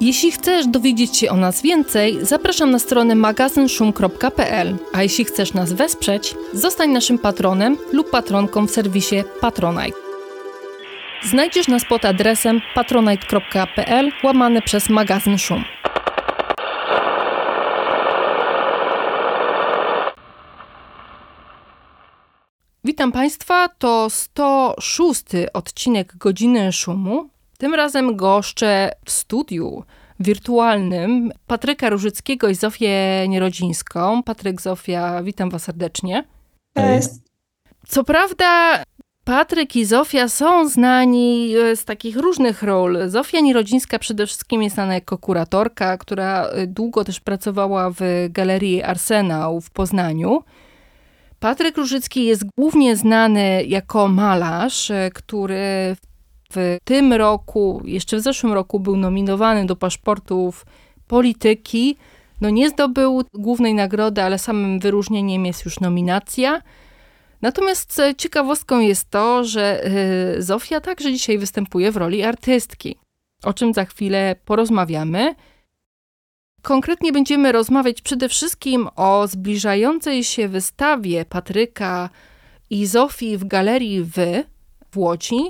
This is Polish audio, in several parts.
Jeśli chcesz dowiedzieć się o nas więcej, zapraszam na stronę magazynszum.pl, a jeśli chcesz nas wesprzeć, zostań naszym patronem lub patronką w serwisie Patronite. Znajdziesz nas pod adresem patronite.pl łamane przez magazyn Szum. Witam Państwa, to 106 odcinek Godziny Szumu. Tym razem goszczę w studiu wirtualnym Patryka Różyckiego i Zofię Nierodzińską. Patryk, Zofia, witam Was serdecznie. Cześć. Co prawda Patryk i Zofia są znani z takich różnych ról. Zofia Nierodzińska przede wszystkim jest znana jako kuratorka, która długo też pracowała w Galerii Arsenał w Poznaniu. Patryk Różycki jest głównie znany jako malarz, który w tym roku, jeszcze w zeszłym roku był nominowany do paszportów polityki. No nie zdobył głównej nagrody, ale samym wyróżnieniem jest już nominacja. Natomiast ciekawostką jest to, że y, Zofia także dzisiaj występuje w roli artystki, o czym za chwilę porozmawiamy. Konkretnie będziemy rozmawiać przede wszystkim o zbliżającej się wystawie Patryka i Zofii w Galerii Wy w Łodzi.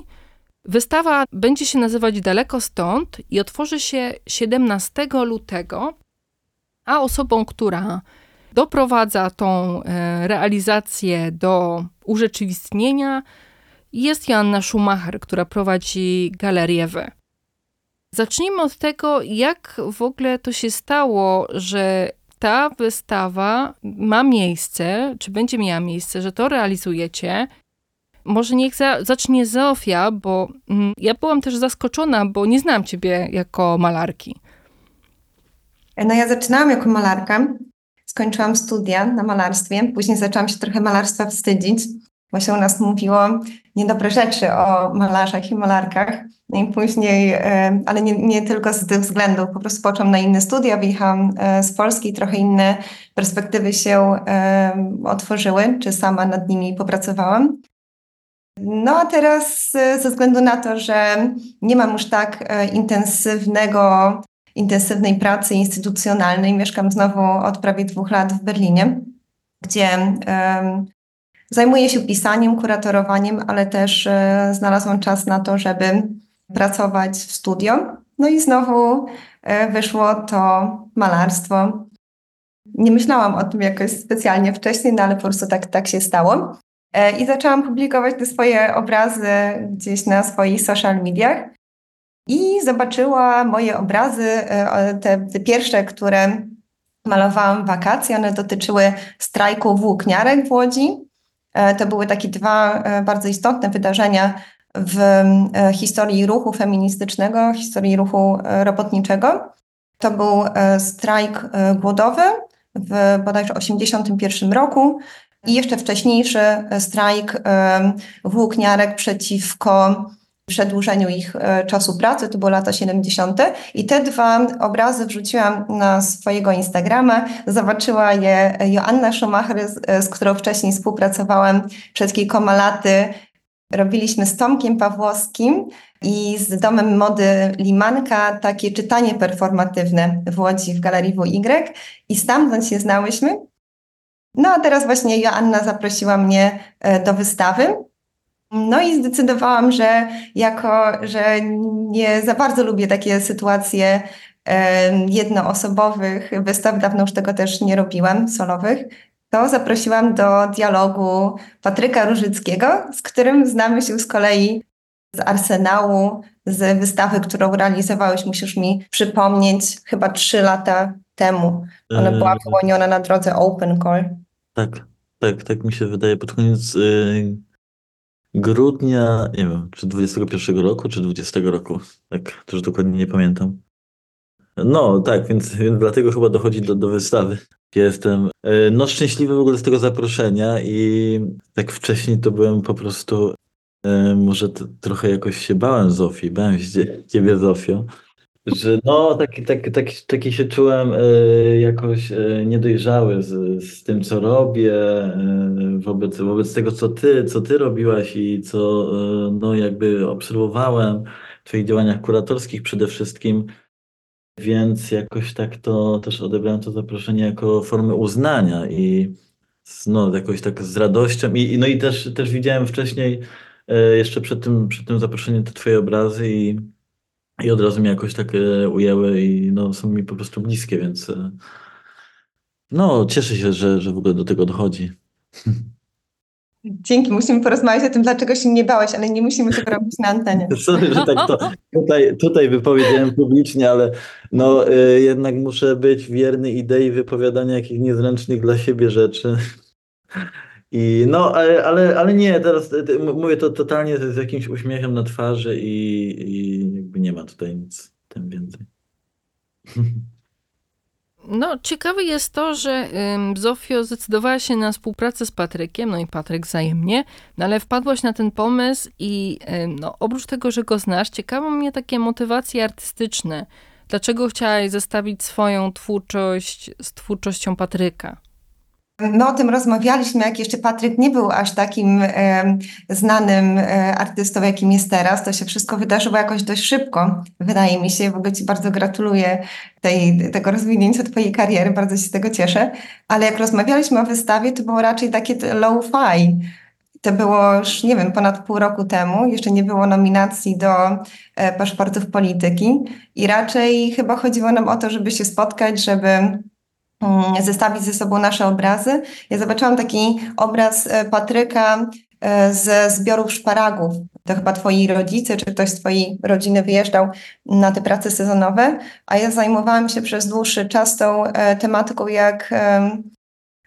Wystawa będzie się nazywać Daleko Stąd i otworzy się 17 lutego, a osobą, która doprowadza tą e, realizację do urzeczywistnienia jest Joanna Schumacher, która prowadzi galerię Wy. Zacznijmy od tego, jak w ogóle to się stało, że ta wystawa ma miejsce, czy będzie miała miejsce, że to realizujecie. Może niech za, zacznie Zofia, bo mm, ja byłam też zaskoczona, bo nie znam ciebie jako malarki. No ja zaczynałam jako malarka skończyłam studia na malarstwie, później zaczęłam się trochę malarstwa wstydzić, bo się u nas mówiło niedobre rzeczy o malarzach i malarkach. No i później, e, ale nie, nie tylko z tych względów, po prostu poczęłam na inne studia, wyjechałam e, z Polski, trochę inne perspektywy się e, otworzyły, czy sama nad nimi popracowałam. No a teraz ze względu na to, że nie mam już tak intensywnego intensywnej pracy instytucjonalnej. Mieszkam znowu od prawie dwóch lat w Berlinie, gdzie um, zajmuję się pisaniem, kuratorowaniem, ale też um, znalazłam czas na to, żeby pracować w studio. No i znowu um, wyszło to malarstwo. Nie myślałam o tym jakoś specjalnie wcześniej, no ale po prostu tak, tak się stało. E, I zaczęłam publikować te swoje obrazy gdzieś na swoich social mediach i zobaczyła moje obrazy, e, te, te pierwsze, które malowałam w wakacje. One dotyczyły strajku włókniarek w Łodzi. E, to były takie dwa bardzo istotne wydarzenia w historii ruchu feministycznego, historii ruchu robotniczego. To był strajk głodowy w bodajże 1981 roku i jeszcze wcześniejszy strajk włókniarek przeciwko przedłużeniu ich e, czasu pracy, to były lata 70. I te dwa obrazy wrzuciłam na swojego Instagrama. Zobaczyła je Joanna Schumacher, z, e, z którą wcześniej współpracowałam przed kilkoma laty. Robiliśmy z Tomkiem Pawłowskim i z Domem Mody Limanka takie czytanie performatywne w Łodzi w Galerii WY i stamtąd się znałyśmy. No a teraz właśnie Joanna zaprosiła mnie e, do wystawy no i zdecydowałam, że jako, że nie za bardzo lubię takie sytuacje jednoosobowych wystaw, dawno już tego też nie robiłam, solowych, to zaprosiłam do dialogu Patryka Różyckiego, z którym znamy się z kolei z Arsenału, z wystawy, którą realizowałeś, musisz mi przypomnieć, chyba trzy lata temu. Ona była eee. wyłoniona na drodze Open Call. Tak, tak, tak mi się wydaje. Pod koniec y, grudnia, nie wiem, czy 21 roku, czy 20 roku. Tak, już dokładnie nie pamiętam. No, tak, więc, więc dlatego chyba dochodzi do, do wystawy. Jestem e, no szczęśliwy w ogóle z tego zaproszenia i tak wcześniej to byłem po prostu E, może trochę jakoś się bałem Zofii, bałem się ciebie Zofio, że no taki, taki, taki, taki się czułem e, jakoś e, niedojrzały z, z tym, co robię, e, wobec, wobec tego, co ty, co ty robiłaś i co no jakby obserwowałem w twoich działaniach kuratorskich przede wszystkim, więc jakoś tak to też odebrałem to zaproszenie jako formę uznania i no jakoś tak z radością. I, no i też, też widziałem wcześniej jeszcze przed tym, przed tym zaproszeniem te twoje obrazy i, i od razu mnie jakoś tak e, ujęły i no są mi po prostu bliskie, więc e, no cieszę się, że, że w ogóle do tego dochodzi. Dzięki, musimy porozmawiać o tym, dlaczego się nie bałeś, ale nie musimy tego robić na antenie. Sorry, że tak to tutaj, tutaj wypowiedziałem publicznie, ale no y, jednak muszę być wierny idei wypowiadania jakichś niezręcznych dla siebie rzeczy. I no, ale, ale, ale nie, teraz mówię to totalnie z jakimś uśmiechem na twarzy i, i jakby nie ma tutaj nic tym więcej. No, ciekawe jest to, że Zofio zdecydowała się na współpracę z Patrykiem, no i Patryk wzajemnie, no ale wpadłaś na ten pomysł i no, oprócz tego, że go znasz, ciekawe mnie takie motywacje artystyczne. Dlaczego chciałaś zestawić swoją twórczość z twórczością Patryka? No, o tym rozmawialiśmy, jak jeszcze Patryk nie był aż takim e, znanym e, artystą, jakim jest teraz. To się wszystko wydarzyło jakoś dość szybko, wydaje mi się. W ogóle Ci bardzo gratuluję tej, tego rozwinięcia Twojej kariery, bardzo się z tego cieszę. Ale jak rozmawialiśmy o wystawie, to było raczej takie low-fi. To było już, nie wiem, ponad pół roku temu. Jeszcze nie było nominacji do e, paszportów polityki. I raczej chyba chodziło nam o to, żeby się spotkać, żeby zestawić ze sobą nasze obrazy. Ja zobaczyłam taki obraz e, Patryka ze zbiorów szparagów. To chyba twoi rodzice, czy ktoś z twojej rodziny wyjeżdżał na te prace sezonowe, a ja zajmowałam się przez dłuższy czas tą e, tematyką, jak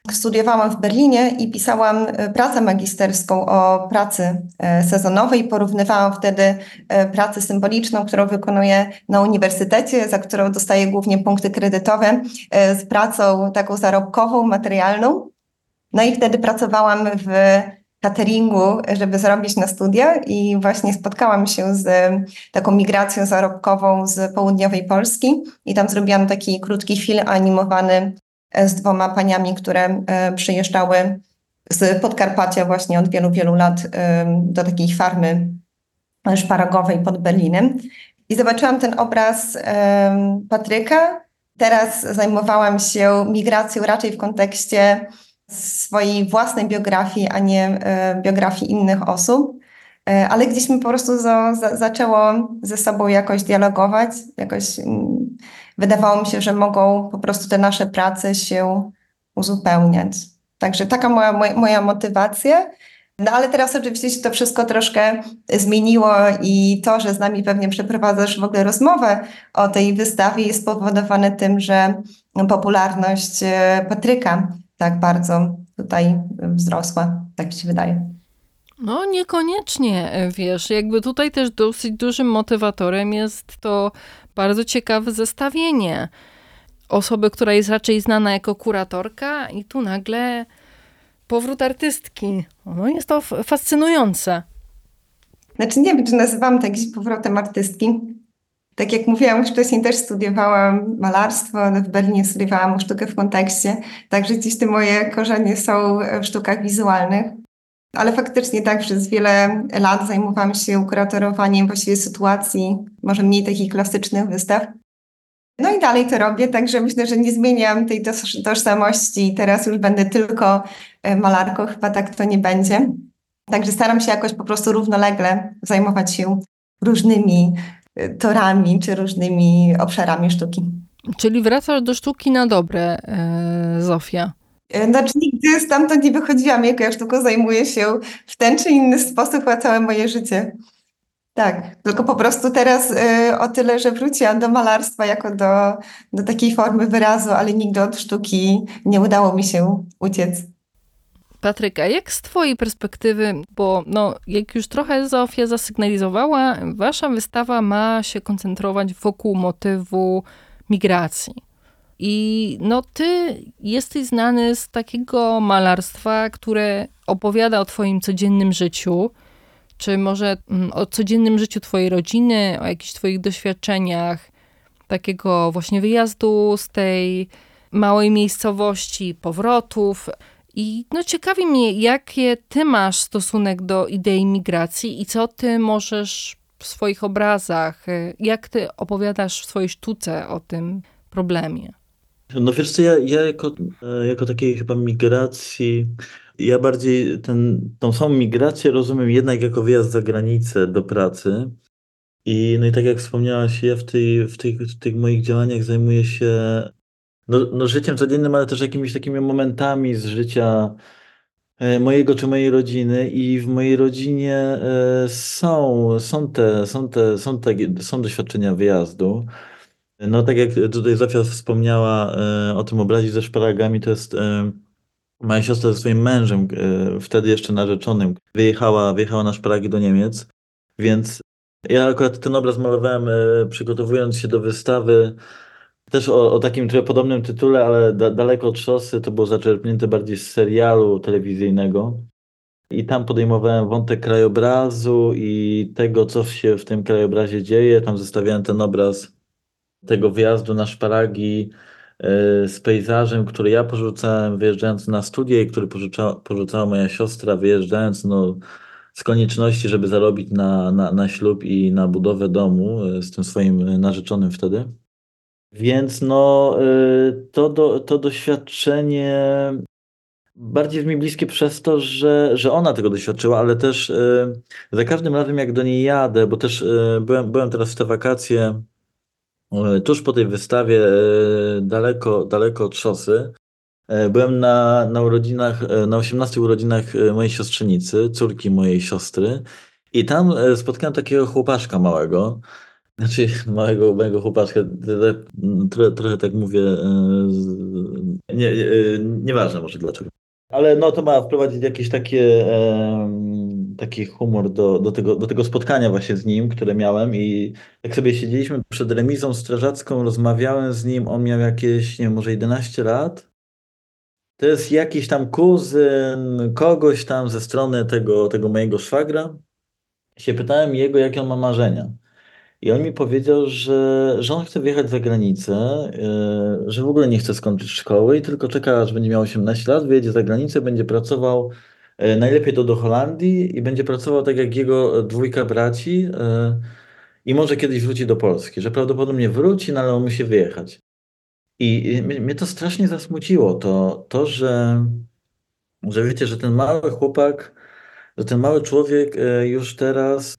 Studiowałam w Berlinie i pisałam e, pracę magisterską o pracy e, sezonowej. Porównywałam wtedy e, pracę symboliczną, którą wykonuję na uniwersytecie, za którą dostaję głównie punkty kredytowe, z pracą taką zarobkową, materialną. No i wtedy pracowałam w cateringu, żeby zrobić na studia i właśnie spotkałam się z taką migracją zarobkową z południowej Polski i tam zrobiłam taki krótki film animowany z dwoma paniami, które e, przyjeżdżały z Podkarpacia właśnie od wielu, wielu lat e, do takiej farmy szparagowej pod Berlinem. I zobaczyłam ten obraz e, Patryka. Teraz zajmowałam się migracją raczej w kontekście swojej własnej biografii, a nie biografii innych osób. Ale gdzieś mi po prostu za, za, zaczęło ze sobą jakoś dialogować, jakoś mm, wydawało mi się, że mogą po prostu te nasze prace się uzupełniać. Także taka moja, moja, moja motywacja. No ale teraz oczywiście się to wszystko troszkę zmieniło i to, że z nami pewnie przeprowadzasz w ogóle rozmowę o tej wystawie jest spowodowane tym, że popularność e, Patryka tak bardzo tutaj wzrosła, tak mi się wydaje. No niekoniecznie, e, wiesz, jakby tutaj też dosyć dużym motywatorem jest to bardzo ciekawe zestawienie osoby, która jest raczej znana jako kuratorka i tu nagle powrót artystki. No jest to fascynujące. Znaczy nie wiem, czy nazywam to jakimś powrotem artystki. Tak jak mówiłam już wcześniej, też studiowałam malarstwo, w Berlinie studiowałam sztukę w kontekście, także gdzieś te moje korzenie są w sztukach wizualnych. Ale faktycznie tak, przez wiele lat zajmowałam się kuratorowaniem właściwie sytuacji, może mniej takich klasycznych wystaw. No i dalej to robię, także myślę, że nie zmieniam tej tożsamości. Teraz już będę tylko e, malarką, chyba tak to nie będzie. Także staram się jakoś po prostu równolegle zajmować się różnymi e, torami czy różnymi obszarami sztuki. Czyli wracasz do sztuki na dobre, e, Zofia. E, znaczy nigdy stamtąd nie wychodziłam, jako ja sztuką zajmuję się w ten czy inny sposób na całe moje życie. Tak, tylko po prostu teraz y, o tyle, że wróciłam do malarstwa jako do, do takiej formy wyrazu, ale nigdy od sztuki nie udało mi się uciec. Patryka, jak z Twojej perspektywy, bo no, jak już trochę Zofia zasygnalizowała, Wasza wystawa ma się koncentrować wokół motywu migracji. I no, ty jesteś znany z takiego malarstwa, które opowiada o twoim codziennym życiu. Czy może mm, o codziennym życiu twojej rodziny, o jakichś twoich doświadczeniach, takiego właśnie wyjazdu z tej małej miejscowości, powrotów. I no ciekawi mnie, jakie ty masz stosunek do idei migracji i co ty możesz w swoich obrazach, jak ty opowiadasz w swojej sztuce o tym problemie? No wiesz co, ja, ja jako, e, jako takiej chyba migracji, ja bardziej ten, tą samą migrację rozumiem jednak jako wyjazd za granicę do pracy. I, no i tak jak wspomniałaś, ja w, tej, w, tych, w tych moich działaniach zajmuję się no, no życiem codziennym, ale też jakimiś takimi momentami z życia e, mojego czy mojej rodziny i w mojej rodzinie e, są, są, te, są, te, są, te, są doświadczenia wyjazdu. No tak jak tutaj Zofia wspomniała e, o tym obrazie ze szparagami, to jest moja siostra ze swoim mężem, wtedy jeszcze narzeczonym, wyjechała, wyjechała na szparagi do Niemiec, więc ja akurat ten obraz malowałem przygotowując się do wystawy też o, o takim trochę podobnym tytule, ale da, daleko od szosy, to było zaczerpnięte bardziej z serialu telewizyjnego. I tam podejmowałem wątek krajobrazu i tego, co się w tym krajobrazie dzieje. Tam zostawiałem ten obraz tego wyjazdu na szparagi e, z pejzażem, który ja porzucałem wyjeżdżając na studia i który porzuca, porzucała moja siostra wyjeżdżając no, z konieczności, żeby zarobić na, na, na ślub i na budowę domu e, z tym swoim narzeczonym wtedy. Więc no, y, to, do, to doświadczenie bardziej mi bliskie przez to, że, że ona tego doświadczyła, ale też za każdym razem jak do niej jadę, bo też byłem, byłem teraz w te wakacje tuż po tej wystawie daleko, daleko od szosy. Byłem na, na urodzinach, na 18 urodzinach mojej siostrzenicy, córki mojej siostry i tam spotkałem takiego chłopaszka małego, znaczy, małego, małego chłopaczka, trochę, trochę tak mówię, e, nie, nie, e, nieważne może dlaczego. Ale no to ma wprowadzić jakiś takie, taki humor do, do, tego, do tego spotkania właśnie z nim, które miałem i jak sobie siedzieliśmy przed remizą strażacką, rozmawiałem z nim, on miał jakieś, nie wiem, może 11 lat. To jest jakiś tam kuzyn, kogoś tam ze strony tego, tego mojego szwagra. Się pytałem jego, jakie on ma marzenia. I on mi powiedział, że, że on chce wyjechać za granicę, yy, że w ogóle nie chce skończyć szkoły i tylko czeka, aż będzie miał 18 lat, wyjedzie za granicę, będzie pracował najlepiej to do Holandii i będzie pracował tak jak jego dwójka braci yy, i może kiedyś wróci do Polski, że prawdopodobnie wróci, no ale on musi wyjechać. I mnie to strasznie zasmuciło, to, to że, że wiecie, że ten mały chłopak, że ten mały człowiek już teraz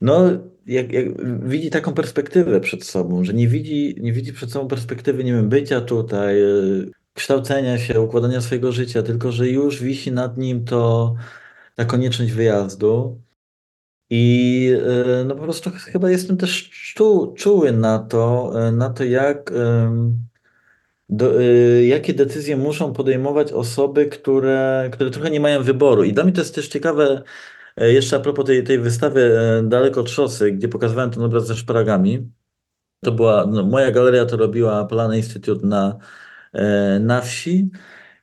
no, jak, jak widzi taką perspektywę przed sobą, że nie widzi, nie widzi przed sobą perspektywy, nie wiem, bycia tutaj, e, kształcenia się, układania swojego życia, tylko że już wisi nad nim to ta konieczność wyjazdu. I e, no po prostu chyba jestem też czu, czuły na to, e, na to jak, do, jakie decyzje muszą podejmować osoby, które, które trochę nie mają wyboru. I dla mnie to jest też ciekawe, E, jeszcze a propos tej, tej wystawy e, Daleko od szosy, gdzie pokazywałem ten obraz ze szparagami, to była, no, moja galeria to robiła Plan Institute na, e, na wsi.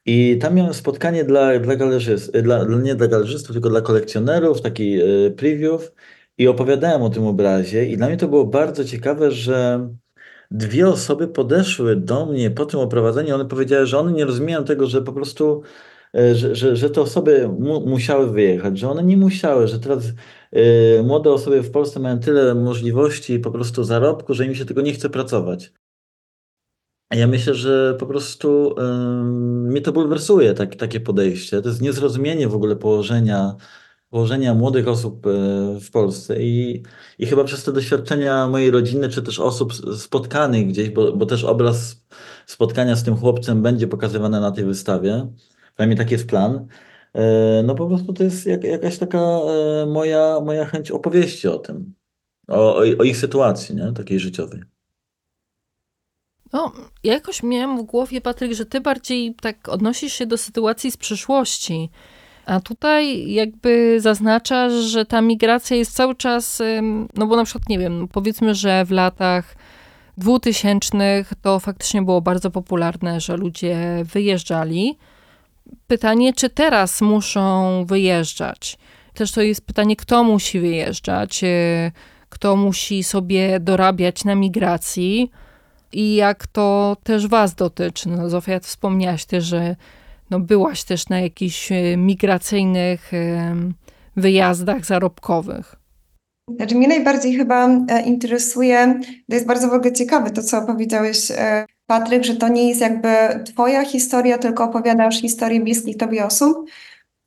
I tam miałem spotkanie dla, dla galerzystów, dla, nie dla galerzystów, tylko dla kolekcjonerów, taki preview. I opowiadałem o tym obrazie. I dla mnie to było bardzo ciekawe, że dwie osoby podeszły do mnie po tym oprowadzeniu, one powiedziały, że one nie rozumieją tego, że po prostu E, że, że, że te osoby mu, musiały wyjechać, że one nie musiały, że teraz młode osoby w Polsce mają tyle możliwości po prostu zarobku, że im się tego nie chce pracować. Ja myślę, że po prostu y, mnie to bulwersuje tak, takie podejście. To jest niezrozumienie w ogóle położenia, położenia młodych osób y, w Polsce i, i chyba przez te doświadczenia mojej rodziny, czy też osób spotkanych gdzieś, bo, bo też obraz spotkania z tym chłopcem będzie pokazywany na tej wystawie Przynajmniej taki jest plan. E, no po prostu to jest jak, jakaś taka e, moja, moja chęć opowieści o tym, o, o ich sytuacji, nie? takiej życiowej. No, jakoś miałam w głowie, Patryk, że ty bardziej tak odnosisz się do sytuacji z przyszłości. A tutaj jakby zaznaczasz, że ta migracja jest cały czas, no bo na przykład, nie wiem, powiedzmy, że w latach dwutysięcznych to faktycznie było bardzo popularne, że ludzie wyjeżdżali. Pytanie, czy teraz muszą wyjeżdżać? też to jest pytanie, kto musi wyjeżdżać, e, kto musi sobie dorabiać na migracji i jak to też was dotyczy. No, Zofia, wspomniałaś też, że no, byłaś też na jakichś e, migracyjnych wyjazdach zarobkowych. Znaczy mnie najbardziej chyba e, interesuje, to jest bardzo w ogóle ciekawe to, co powiedziałeś, e, Patryk, że to nie jest jakby twoja historia, tylko opowiadasz historię bliskich tobie osób.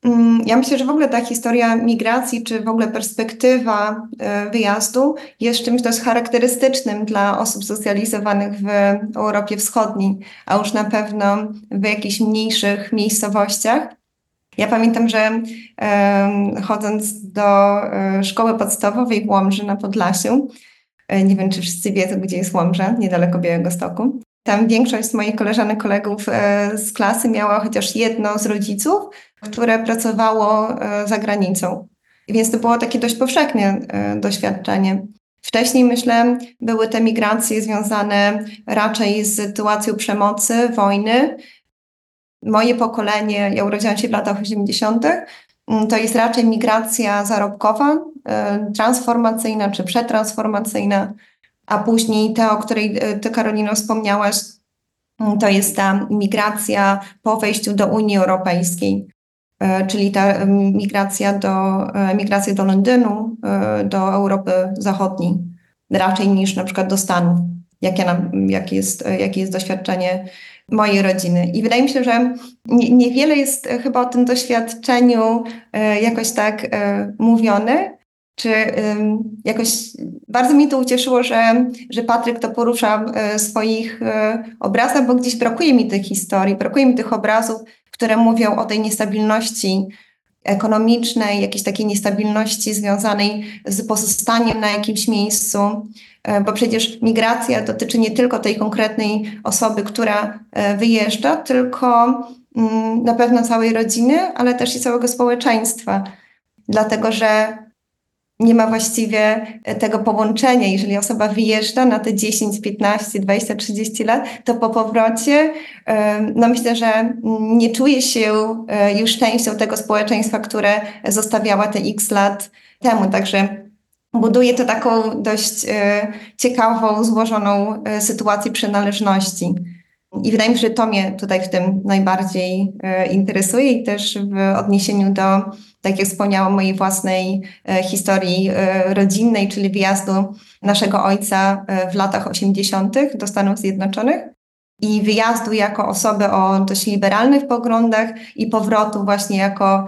Mm, ja myślę, że w ogóle ta historia migracji, czy w ogóle perspektywa e, wyjazdu jest czymś dość charakterystycznym dla osób socjalizowanych w Europie Wschodniej, a już na pewno w jakichś mniejszych miejscowościach. Ja pamiętam, że chodząc do e, szkoły podstawowej w Łomży na Podlasiu, e, nie wiem, czy wszyscy wiedzą, gdzie jest Łomża, niedaleko Białego Stoku. Tam większość z moich koleżanek, kolegów z klasy miała chociaż jedno z rodziców, które pracowało za granicą. Więc to było takie dość powszechne doświadczenie. Wcześniej, myślę, były te migracje związane raczej z sytuacją przemocy, wojny, moje pokolenie, ja urodziłam się w latach 80., mm, to jest raczej migracja zarobkowa, y, transformacyjna czy przetransformacyjna, a później ta, o której ty, Karolino, wspomniałaś, mm, to jest ta migracja po wejściu do Unii Europejskiej, czyli ta migracja do, migracja do Londynu, do Europy Zachodniej, raczej niż na przykład do Stanów, jakie, nam, jak jest, jakie jest doświadczenie mojej rodziny. I wydaje mi się, że niewiele jest chyba o tym doświadczeniu e, jakoś tak e, mówione, czy jakoś bardzo mi to ucieszyło, że, że Patryk to porusza w e, swoich obrazach, bo gdzieś brakuje mi tych historii, brakuje mi tych obrazów, które mówią o tej niestabilności ekonomicznej, jakiejś takiej niestabilności związanej z pozostaniem na jakimś miejscu, e, bo przecież migracja dotyczy nie tylko tej konkretnej osoby, która e, wyjeżdża, tylko mm, na pewno całej rodziny, ale też i całego społeczeństwa. Dlatego, że nie ma właściwie e, tego połączenia. Jeżeli osoba wyjeżdża na te 10, 15, 20, 30 lat, to po powrocie, no myślę, że nie czuje się e, już częścią tego społeczeństwa, które zostawiała te x lat temu. Także buduje to taką dość e, ciekawą, złożoną sytuację przynależności. I wydaje mi się, że to mnie tutaj w tym najbardziej interesuje i też w odniesieniu do tak jak wspomniałam, mojej własnej e, historii e, rodzinnej, czyli wyjazdu naszego ojca e, w latach 80. do Stanów Zjednoczonych i wyjazdu jako osobę o dość liberalnych poglądach i powrotu właśnie jako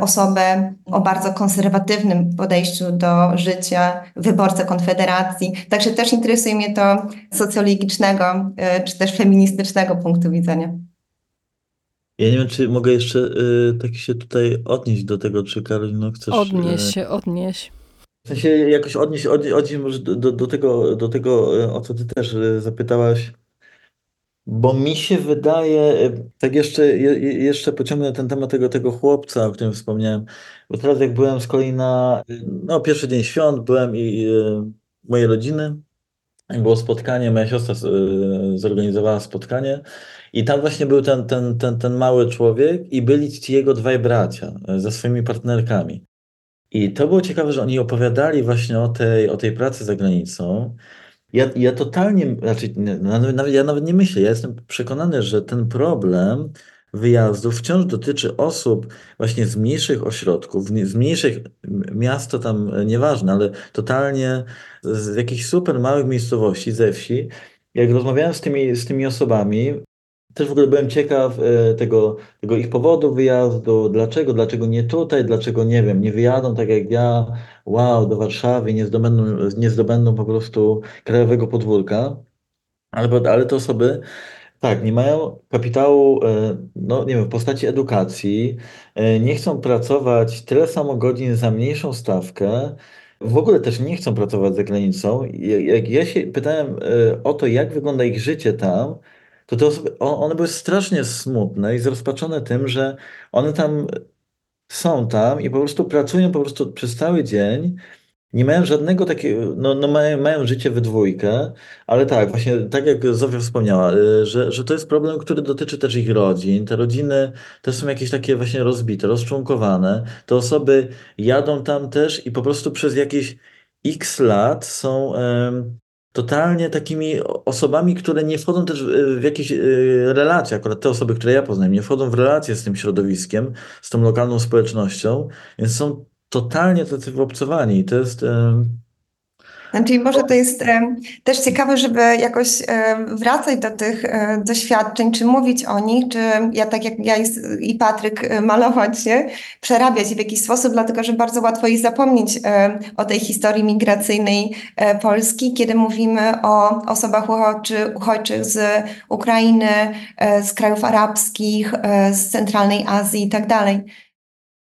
osobę o bardzo konserwatywnym podejściu do życia, wyborcę Konfederacji. Także też interesuje mnie to socjologicznego czy też feministycznego punktu widzenia. Ja nie wiem, czy mogę jeszcze y, tak się tutaj odnieść do tego, czy Karolino chcesz... Odnieś się, odnieś. W sensie jakoś odnieść, odnieść, odnieść może do, do, do, tego, do tego, o co ty też zapytałaś. Bo mi się wydaje, tak jeszcze, je, jeszcze pociągnę ten temat tego, tego chłopca, o którym wspomniałem. Bo teraz jak byłem z kolei na no, pierwszy dzień świąt, byłem i, i mojej rodziny, było spotkanie, moja siostra zorganizowała spotkanie i tam właśnie był ten, ten, ten, ten mały człowiek i byli ci jego dwaj bracia e, ze swoimi partnerkami. I to było ciekawe, że oni opowiadali właśnie o tej, o tej pracy za granicą. Ja, ja totalnie, znaczy, nawet, ja nawet nie myślę, ja jestem przekonany, że ten problem wyjazdów wciąż dotyczy osób właśnie z mniejszych ośrodków, z mniejszych miast, to tam e, nieważne, ale totalnie z jakichś super małych miejscowości, ze wsi. Jak rozmawiałem z tymi, z tymi osobami, też w ogóle byłem ciekaw e, tego, tego ich powodu wyjazdu, dlaczego, dlaczego nie tutaj, dlaczego nie wiem, nie wyjadą tak jak ja, wow, do Warszawy, nie zdobędą, nie zdobędą po prostu krajowego podwórka. Ale, ale te osoby tak, nie mają kapitału, e, no nie wiem, w postaci edukacji, e, nie chcą pracować tyle samo godzin za mniejszą stawkę, w ogóle też nie chcą pracować za granicą. Jak ja się pytałem o to, jak wygląda ich życie tam, to te osoby, one były strasznie smutne i zrozpaczone tym, że one tam są tam i po prostu pracują po prostu przez cały dzień nie mają żadnego takiego, no, no mają, mają życie we dwójkę, ale tak, właśnie tak jak Zofia wspomniała, y, że, że to jest problem, który dotyczy też ich rodzin. Te rodziny też są jakieś takie właśnie rozbite, rozczłonkowane. Te osoby jadą tam też i po prostu przez jakieś x lat są totalnie takimi osobami, które nie wchodzą też w, jakieś y, relacje, akurat te osoby, które ja poznałem, nie wchodzą w relacje z tym środowiskiem, z tą lokalną społecznością, więc są totalnie tacy wyobcowani. To jest znaczy, może to jest e, też ciekawe, żeby jakoś e, wracać do tych e, doświadczeń, czy mówić o nich, czy ja tak jak ja i Patryk malować się, przerabiać w jakiś sposób, dlatego że bardzo łatwo jest zapomnieć o tej historii migracyjnej Polski, kiedy mówimy o osobach uchodźczy, uchodźczych z Ukrainy, z krajów arabskich, z centralnej Azji i tak dalej.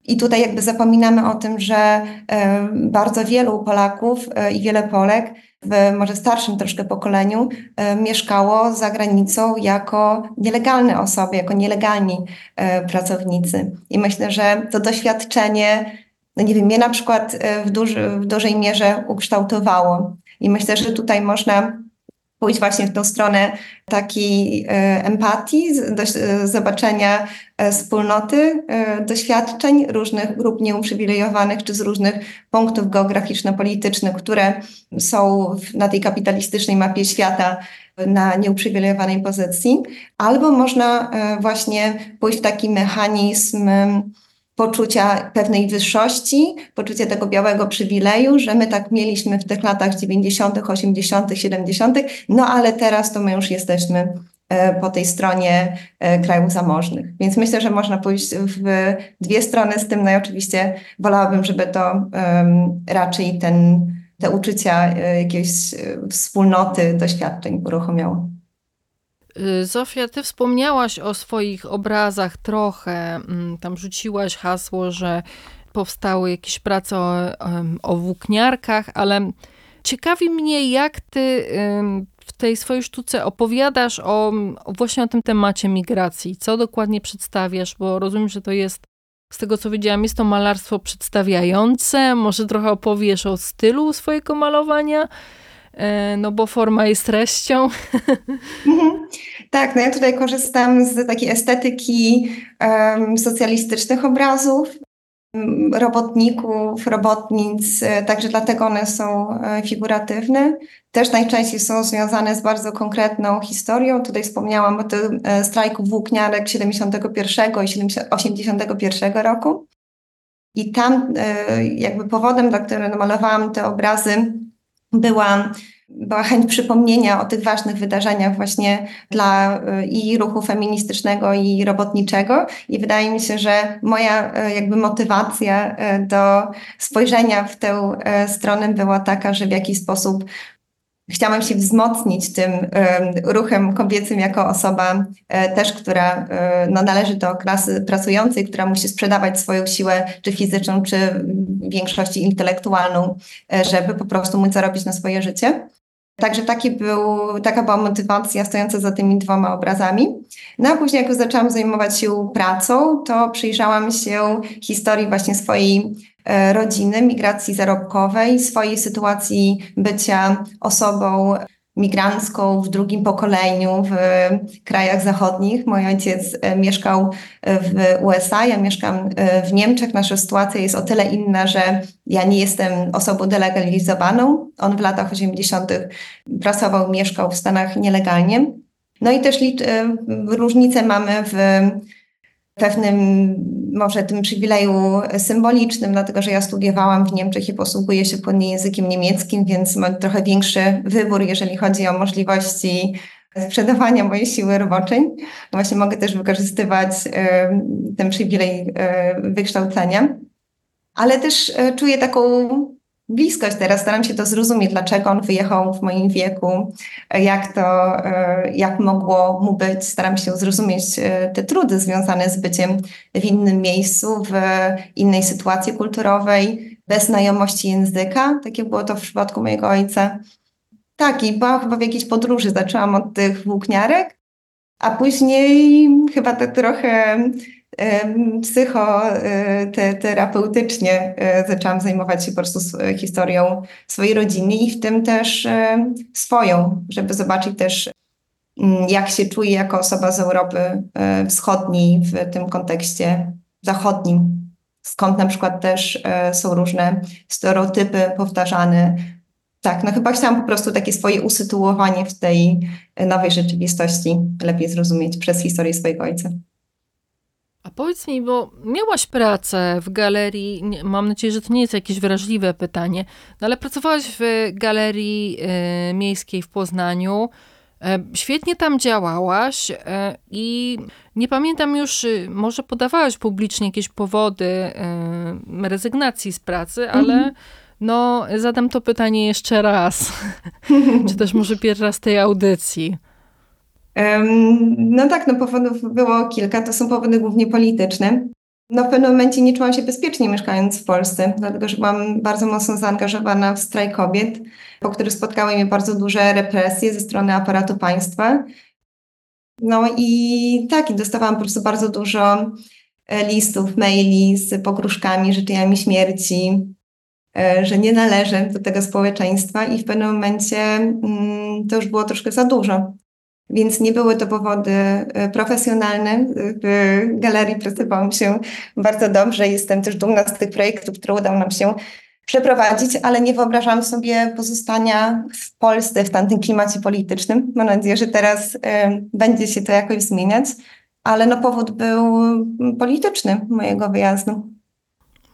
I tutaj jakby zapominamy o tym, że e, bardzo wielu Polaków e, i wiele Polek w może starszym troszkę pokoleniu e, mieszkało za granicą jako nielegalne osoby, jako nielegalni pracownicy. I myślę, że to doświadczenie, no nie wiem, mnie na przykład w, duży, w dużej mierze ukształtowało. I myślę, że tutaj można pójść właśnie w tą stronę takiej e, empatii, do, e, zobaczenia e, wspólnoty, doświadczeń różnych grup nieuprzywilejowanych czy z różnych punktów geograficzno-politycznych, które są na tej kapitalistycznej mapie świata na nieuprzywilejowanej pozycji, albo można właśnie pójść w taki mechanizm poczucia pewnej wyższości, poczucia tego białego przywileju, że my tak mieliśmy w tych latach 90., 80., 70., no ale teraz to my już jesteśmy e, po tej stronie e, krajów zamożnych. Więc myślę, że można pójść w dwie strony z tym, no i oczywiście wolałabym, żeby to um, raczej ten, te uczucia e, jakiejś wspólnoty doświadczeń uruchomiało. Y, Zofia, ty wspomniałaś o swoich obrazach trochę. Mm, tam rzuciłaś hasło, że powstały jakieś prace o, o włókniarkach, ale ciekawi mnie, jak ty w tej swojej sztuce opowiadasz o, właśnie o tym temacie migracji. Co dokładnie przedstawiasz, bo rozumiem, że to jest, z tego co wiedziałam, jest to malarstwo przedstawiające. Może trochę opowiesz o stylu swojego malowania? E, no bo forma jest treścią. Mhm. Tak, no ja tutaj korzystam z takiej estetyki um, socjalistycznych obrazów, robotników, robotnic, e, także dlatego one są e, figuratywne. Też najczęściej są związane z bardzo konkretną historią. Tutaj wspomniałam o tym strajku włókniarek 71 i 81 roku. I tam jakby powodem, dla którego malowałam te obrazy, była, była chęć przypomnienia o tych ważnych wydarzeniach właśnie dla y, i ruchu feministycznego i robotniczego. I wydaje mi się, że moja y, jakby motywacja y, do spojrzenia w tę stronę była taka, że w jakiś sposób chciałam się wzmocnić tym ruchem kobiecym jako osoba też, która no, należy do klasy pracującej, która musi sprzedawać swoją siłę, czy fizyczną, czy w większości intelektualną, żeby po prostu móc zarobić na swoje życie. Także taki był, taka była motywacja stojąca za tymi dwoma obrazami. No a później, jak zaczęłam zajmować się pracą, to przyjrzałam się historii właśnie swojej E, rodziny, migracji zarobkowej, swojej sytuacji bycia osobą migrancką w drugim pokoleniu w krajach zachodnich. Mój ojciec e, mieszkał w USA, ja mieszkam e, w Niemczech. Nasza sytuacja jest o tyle inna, że ja nie jestem osobą delegalizowaną. On w latach 80. pracował, mieszkał w Stanach nielegalnie. No i też różnice mamy w pewnym może tym przywileju symbolicznym, dlatego że ja studiowałam w Niemczech i posługuję się płynnie językiem niemieckim, więc mam trochę większy wybór, jeżeli chodzi o możliwości sprzedawania mojej siły roboczej. Właśnie mogę też wykorzystywać ten przywilej wykształcenia. Ale też e, czuję taką bliskość teraz, staram się to zrozumieć, dlaczego on wyjechał w moim wieku, jak to, e, jak mogło mu być. Staram się zrozumieć e, te trudy związane z byciem w innym miejscu, w innej sytuacji kulturowej, bez znajomości języka. Takie było to w przypadku mojego ojca. Tak, i byłam chyba w jakiejś podróży. Zaczęłam od tych włókniarek, a później chyba tak trochę psychoterapeutycznie zaczęłam zajmować się po prostu historią swojej rodziny i w tym też swoją, żeby zobaczyć też mm, jak się czuję jako osoba z Europy Wschodniej w tym kontekście zachodnim. Skąd na przykład też są różne stereotypy powtarzane. Tak, no chyba chciałam po prostu takie swoje usytuowanie w tej nowej rzeczywistości lepiej zrozumieć przez historię swojego ojca. A powiedz mi, bo miałaś pracę w galerii, mam nadzieję, że to nie jest jakieś wrażliwe pytanie, no ale pracowałaś w galerii y, miejskiej w Poznaniu. E, świetnie tam działałaś e, i nie pamiętam już, y, może podawałaś publicznie jakieś powody y, rezygnacji z pracy, ale -hmm. no zadam to pytanie jeszcze raz. Czy też może pierwszy raz tej audycji? No tak, no powodów było kilka, to są powody głównie polityczne. No w pewnym momencie nie czułam się bezpiecznie mieszkając w Polsce, dlatego że byłam bardzo mocno zaangażowana w strajk kobiet, po których spotkały mnie bardzo duże represje ze strony aparatu państwa. No i tak, i dostawałam po prostu bardzo dużo e, listów, maili z pogróżkami, życzeniami śmierci, e, że nie należę do tego społeczeństwa i w pewnym momencie mm, to już było troszkę za dużo. Więc nie były to powody e, profesjonalne. W galerii pracowałam się bardzo dobrze. Jestem też dumna z tych projektów, które udało nam się przeprowadzić, ale nie wyobrażam sobie pozostania w Polsce w tamtym klimacie politycznym. Mam nadzieję, że teraz y, będzie się to jakoś zmieniać, ale no powód był polityczny mojego wyjazdu.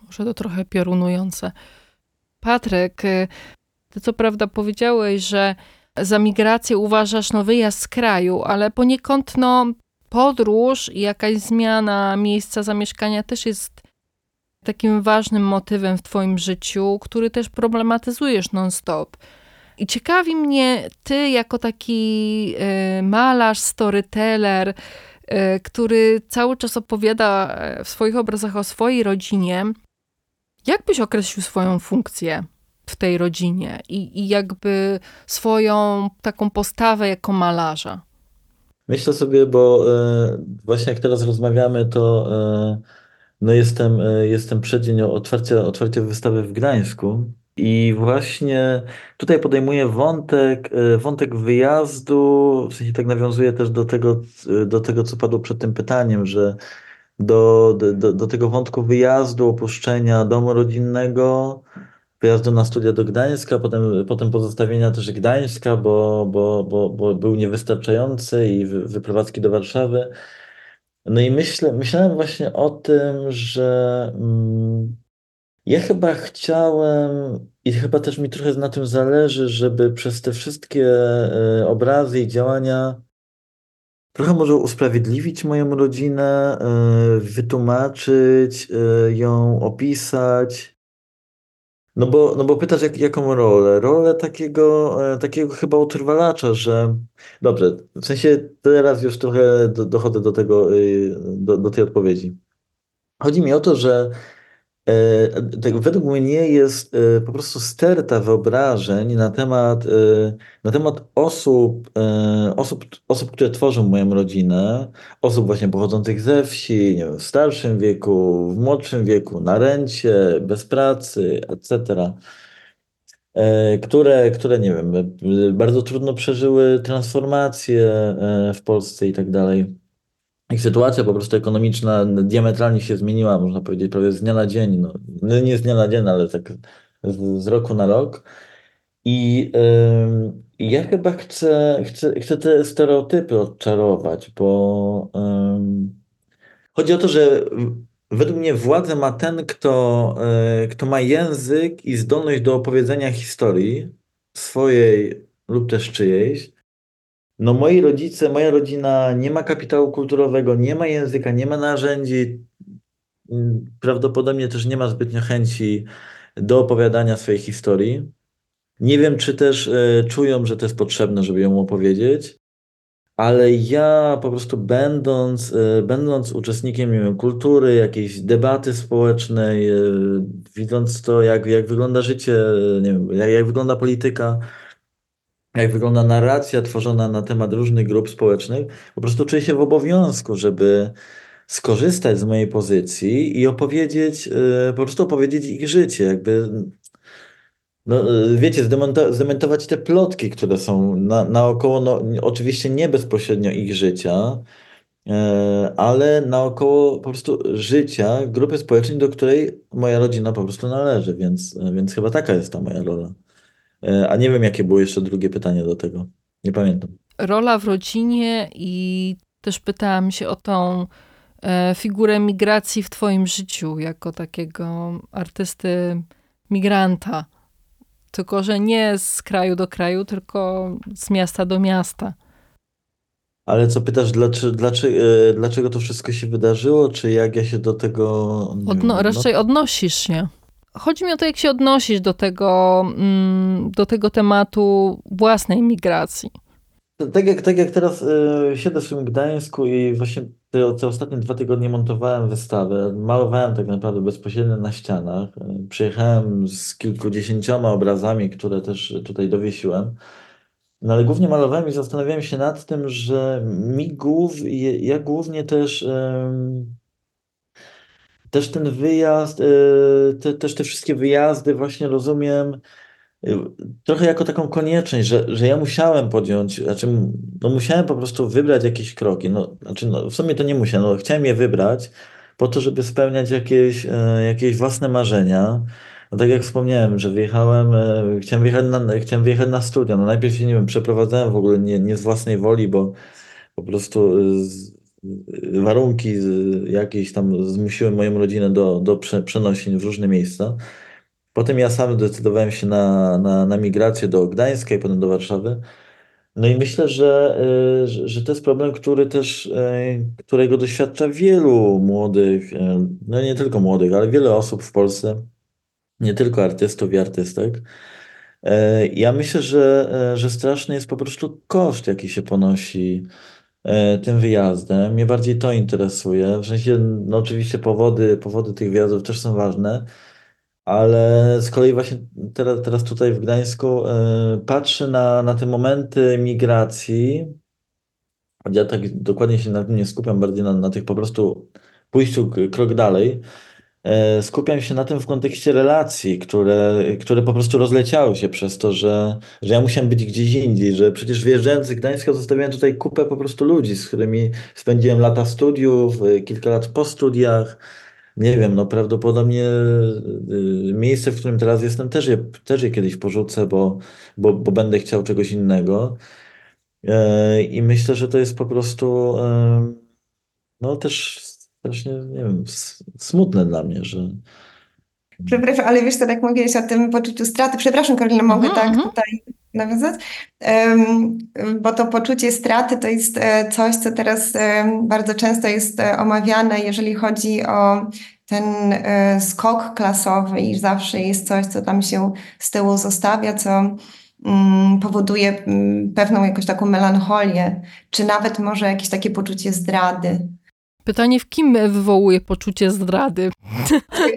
Może to trochę piorunujące. Patryk, e, ty co prawda powiedziałeś, że za migrację uważasz no, wyjazd z kraju, ale poniekąd no, podróż i jakaś zmiana miejsca zamieszkania też jest takim ważnym motywem w Twoim życiu, który też problematyzujesz non-stop. I ciekawi mnie, Ty, jako taki y, malarz, storyteller, y, który cały czas opowiada e, w swoich obrazach o swojej rodzinie, jak byś określił swoją funkcję? W tej rodzinie i, i jakby swoją taką postawę jako malarza? Myślę sobie, bo e, właśnie jak teraz rozmawiamy, to e, no jestem, e, jestem przeddzień otwarcia, otwarcia wystawy w Gdańsku. I właśnie tutaj podejmuję wątek, wątek wyjazdu, w sensie tak nawiązuję też do tego, do tego, co padło przed tym pytaniem, że do, do, do tego wątku wyjazdu, opuszczenia domu rodzinnego, wyjazdu na studia do Gdańska, potem, potem pozostawienia też Gdańska, bo, bo, bo, bo był niewystarczający i wyprowadzki do Warszawy. No i myślę, myślałem właśnie o tym, że mm, ja chyba chciałem i chyba też mi trochę na tym zależy, żeby przez te wszystkie y, obrazy i działania trochę może usprawiedliwić moją rodzinę, y, wytłumaczyć, y, ją opisać, no bo, no bo pytasz, jak, jaką rolę? Rolę takiego, e, takiego chyba utrwalacza, że dobrze, w sensie teraz już trochę do, dochodzę do tego, y, do, do tej odpowiedzi. Chodzi mi o to, że według mnie jest e, po prostu sterta wyobrażeń na temat, na temat osób, osób, osób, które tworzą moją rodzinę, osób właśnie pochodzących ze wsi, wiem, w starszym wieku, w młodszym wieku, na rencie, bez pracy, etc. Które, które, nie wiem, bardzo trudno przeżyły transformację w Polsce i tak dalej. Ich sytuacja po prostu ekonomiczna diametralnie się zmieniła, można powiedzieć, prawie z dnia na dzień. No, no nie z dnia na dzień, ale tak z, z roku na rok. I ja chyba chcę, chcę, chcę te stereotypy odczarować, bo chodzi o to, że według mnie władzę ma ten, kto, yy, kto ma język i zdolność do opowiedzenia historii swojej lub też czyjejś. No moi rodzice, moja rodzina nie ma kapitału kulturowego, nie ma języka, nie ma narzędzi, prawdopodobnie też nie ma zbytnio chęci do opowiadania swojej historii. Nie wiem, czy też e, czują, że to jest potrzebne, żeby ją opowiedzieć, ale ja po prostu będąc, e, będąc uczestnikiem wiem, kultury, jakiejś debaty społecznej, e, widząc to, jak, jak wygląda życie, nie wiem, jak, jak wygląda polityka, jak wygląda narracja tworzona na temat różnych grup społecznych, po prostu czuję się w obowiązku, żeby, skorzystać z mojej pozycji i opowiedzieć, e, po prostu opowiedzieć ich życie, jakby no, e, wiecie, zdementować te plotki, które są na, naokoło, no, oczywiście nie bezpośrednio ich życia, e, ale naokoło po prostu życia grupy społecznej, do której moja rodzina po prostu należy, więc, więc chyba taka jest ta moja rola. A nie wiem, jakie było jeszcze drugie pytanie do tego. Nie pamiętam. Rola w rodzinie i też pytałam się o tą e, figurę migracji w Twoim życiu, jako takiego artysty migranta. Tylko, że nie z kraju do kraju, tylko z miasta do miasta. Ale co pytasz, dlaczego, dlaczego, e, dlaczego to wszystko się wydarzyło, czy jak ja się do tego. Odno wiem, raczej no... odnosisz się. Chodzi mi o to, jak się odnosisz do tego, mm, do tego tematu własnej migracji. Tak jak, tak jak teraz y, siedzę w tym Gdańsku i właśnie te, te ostatnie dwa tygodnie montowałem wystawę, malowałem tak naprawdę bezpośrednio na ścianach. Y, przyjechałem z kilkudziesięcioma obrazami, które też tutaj dowiesiłem. No ale głównie malowałem i zastanawiałem się nad tym, że mi głów, ja głównie też, też ten wyjazd, y, te, też te wszystkie wyjazdy właśnie rozumiem trochę jako taką konieczność, że, że ja musiałem podjąć, znaczy no musiałem po prostu wybrać jakieś kroki. No, znaczy no, w sumie to nie musiałem, no, chciałem je wybrać po to, żeby spełniać jakieś, e, jakieś własne marzenia. No tak jak wspomniałem, że wyjechałem, chciałem wyjechać na, chciałem wyjechać na studia. No najpierw się, nie wiem, przeprowadzałem w ogóle nie, nie z własnej woli, bo po prostu z, warunki jakieś tam zmusiły moją rodzinę do, do przenosin w różne miejsca. Potem ja sam zdecydowałem się na, na, na migrację do Gdańska i potem do Warszawy. No i myślę, że, y, że, to jest problem, który też, y, którego doświadcza wielu młodych, y, no nie tylko młodych, ale wiele osób w Polsce, nie tylko artystów i artystek. Ja myślę, że, że straszny jest po prostu koszt, jaki się ponosi tym wyjazdem. Mnie bardziej to interesuje. W sensie, no oczywiście powody, powody tych wyjazdów też są ważne, ale z kolei właśnie teraz, teraz tutaj w Gdańsku y, patrzę na, na te momenty migracji. Ja tak dokładnie się na tym nie skupiam, bardziej na, na tych po prostu pójściu krok dalej. Y, skupiam się na tym w kontekście relacji, które, które po prostu rozleciały się przez to, że, że ja musiałem być gdzieś indziej, że przecież wyjeżdżając z Gdańska zostawiałem tutaj kupę po prostu ludzi, z którymi spędziłem lata studiów, y, kilka lat po studiach nie wiem, no prawdopodobnie y, miejsce, w którym teraz jestem, też je, też je kiedyś porzucę, bo, bo, bo będę chciał czegoś innego. E, I myślę, że to jest po prostu no też strasznie, nie wiem, smutne dla mnie, że. Przepraszam, ale wiesz, to tak mówiłeś o tym poczuciu straty. Przepraszam, Karolina, mogę mm -hmm. tak mhm. tutaj nawiązać? Um, bo to poczucie straty to jest e, coś, co teraz bardzo często jest e, omawiane, jeżeli chodzi o ten e, skok klasowy i zawsze jest coś, co tam się z tyłu zostawia, co um, powoduje um, pewną jakąś taką melancholię, czy nawet może jakieś takie poczucie zdrady. Pytanie, w kim wywołuje poczucie zdrady?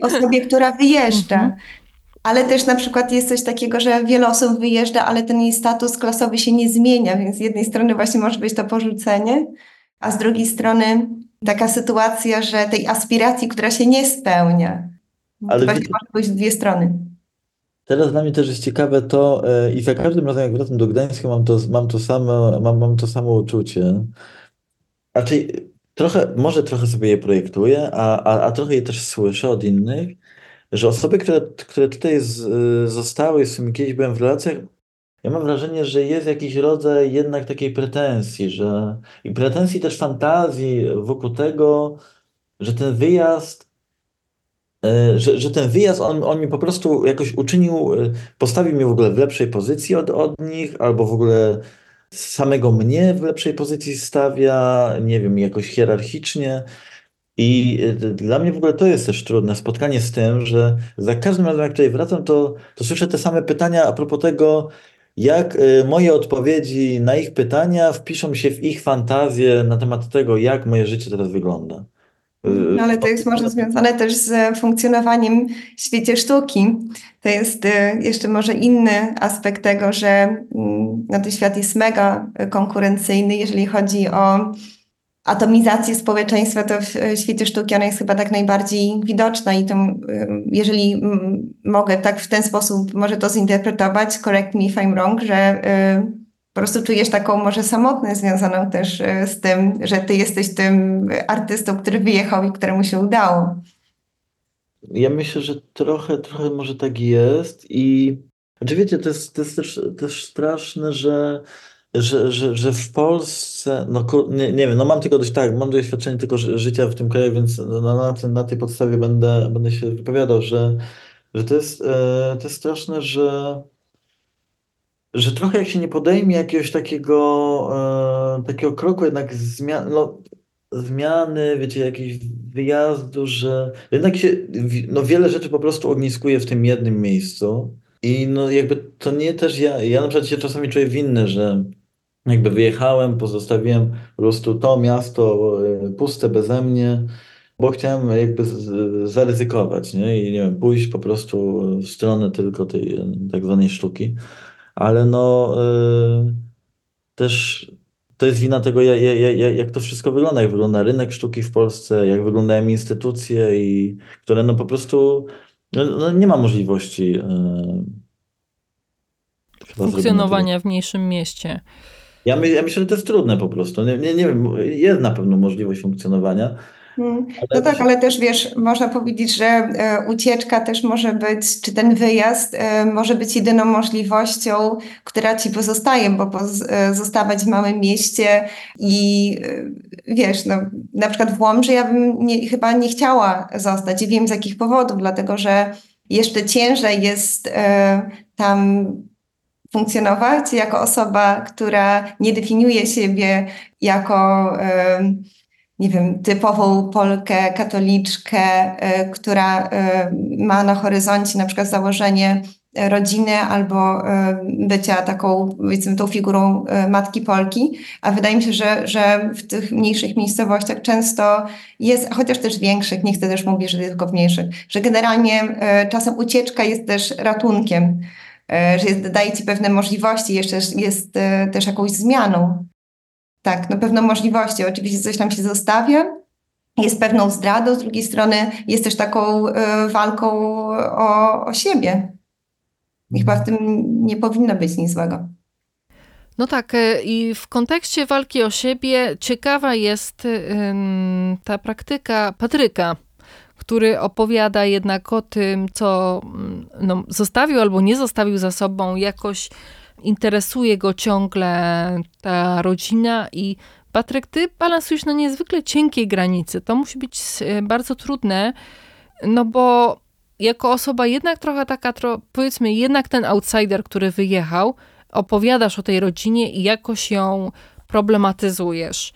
Osobie, która wyjeżdża. Mhm. Ale też na przykład jest coś takiego, że wiele osób wyjeżdża, ale ten jej status klasowy się nie zmienia, więc z jednej strony właśnie może być to porzucenie, a z drugiej strony taka sytuacja, że tej aspiracji, która się nie spełnia. Ale właśnie może być w dwie strony. Teraz dla mnie też jest ciekawe to, e, i za każdym razem jak wracam do Gdańska, mam to, mam to, samo, mam, mam to samo uczucie. Raczej trochę, może trochę sobie je projektuję, a, a, a trochę je też słyszę od innych, że osoby, które, które tutaj z, zostały, z którymi kiedyś byłem w relacjach, ja mam wrażenie, że jest jakiś rodzaj jednak takiej pretensji, że i pretensji też fantazji wokół tego, że ten wyjazd, e, że, że ten wyjazd, on, on mi po prostu jakoś uczynił, e, postawił mnie w ogóle w lepszej pozycji od, od nich, albo w ogóle samego mnie w lepszej pozycji stawia, nie wiem, jakoś hierarchicznie. I y, dla mnie w ogóle to jest też trudne, spotkanie z tym, że za każdym razem, jak tutaj wracam, to, to słyszę te same pytania a propos tego, jak y, moje odpowiedzi na ich pytania wpiszą się w ich fantazję na temat tego, jak moje życie teraz wygląda. Y, no, ale to jest może związane też z funkcjonowaniem w świecie sztuki. To jest jeszcze może inny aspekt tego, że mm, no, ten świat jest mega konkurencyjny, jeżeli chodzi o atomizacji społeczeństwa, to w świecie sztuki ona jest chyba tak najbardziej widoczna i to, jeżeli mm, mogę tak w ten sposób może to zinterpretować, correct me if I'm wrong, że po prostu czujesz taką może samotność związaną też z tym, że ty jesteś tym artystą, który wyjechał i któremu się udało. Ja myślę, że trochę, trochę może tak jest i znaczy wiecie, to jest, to jest też, też straszne, że, że, że, że w Polsce, no nie, nie wiem, no mam tylko dość tak, mam doświadczenie tylko życia w tym kraju, więc no, na, na tej podstawie będę, będę się wypowiadał, że, że to jest, e, to jest straszne, że że trochę jak się nie podejmie jakiegoś takiego, e, takiego kroku jednak zmian, no, zmiany, wiecie, jakiegoś wyjazdu, że jednak się no, wiele rzeczy po prostu ogniskuje w tym jednym miejscu. I no jakby to nie też ja, ja na przykład się czasami czuję winny, że jakby wyjechałem, pozostawiłem po prostu to miasto e, puste beze mnie, bo chciałem jakby zaryzykować, nie? I nie wiem, pójść po prostu w stronę tylko tej e, tak zwanej sztuki. Ale no yy, też to jest wina tego, jak, jak, jak to wszystko wygląda, jak wygląda rynek sztuki w Polsce, jak wyglądają instytucje, i, które no po prostu no, no nie ma możliwości yy, funkcjonowania w mniejszym mieście. Ja, my, ja myślę, że to jest trudne po prostu. Nie, nie, nie wiem, jest na pewno możliwość funkcjonowania. No tak, ale też wiesz, można powiedzieć, że e, ucieczka też może być, czy ten wyjazd e, może być jedyną możliwością, która ci pozostaje, bo e, zostawać w małym mieście i wiesz, no, na przykład w Łomży ja bym nie, chyba nie chciała zostać i wiem z jakich powodów, dlatego że jeszcze ciężej jest tam funkcjonować jako osoba, która nie definiuje siebie jako nie wiem, typową Polkę, katoliczkę, e, która e, ma na horyzoncie na przykład założenie rodziny albo e, bycia taką, powiedzmy, tą figurą matki Polki, a wydaje mi się, że, że w tych mniejszych miejscowościach często jest, chociaż też większych, nie chcę też mówić, że tylko w mniejszych, że generalnie czasem ucieczka jest też ratunkiem, że jest, daje ci pewne możliwości, jeszcze jest też jakąś zmianą. Tak, no pewną możliwością. Oczywiście coś tam się zostawia, jest pewną zdradą, z drugiej strony jest też taką y, walką o, o siebie. I chyba w tym nie powinno być nic złego. No tak, e, i w kontekście walki o siebie ciekawa jest ta praktyka Patryka, który opowiada jednak o tym, co mm, no, zostawił albo nie zostawił za sobą jakoś interesuje go ciągle ta rodzina i Patryk, ty balansujesz na niezwykle cienkiej granicy. To musi być e, bardzo trudne, no bo jako osoba jednak trochę taka, powiedzmy, jednak ten outsider, który wyjechał, opowiadasz o tej rodzinie i jakoś ją problematyzujesz.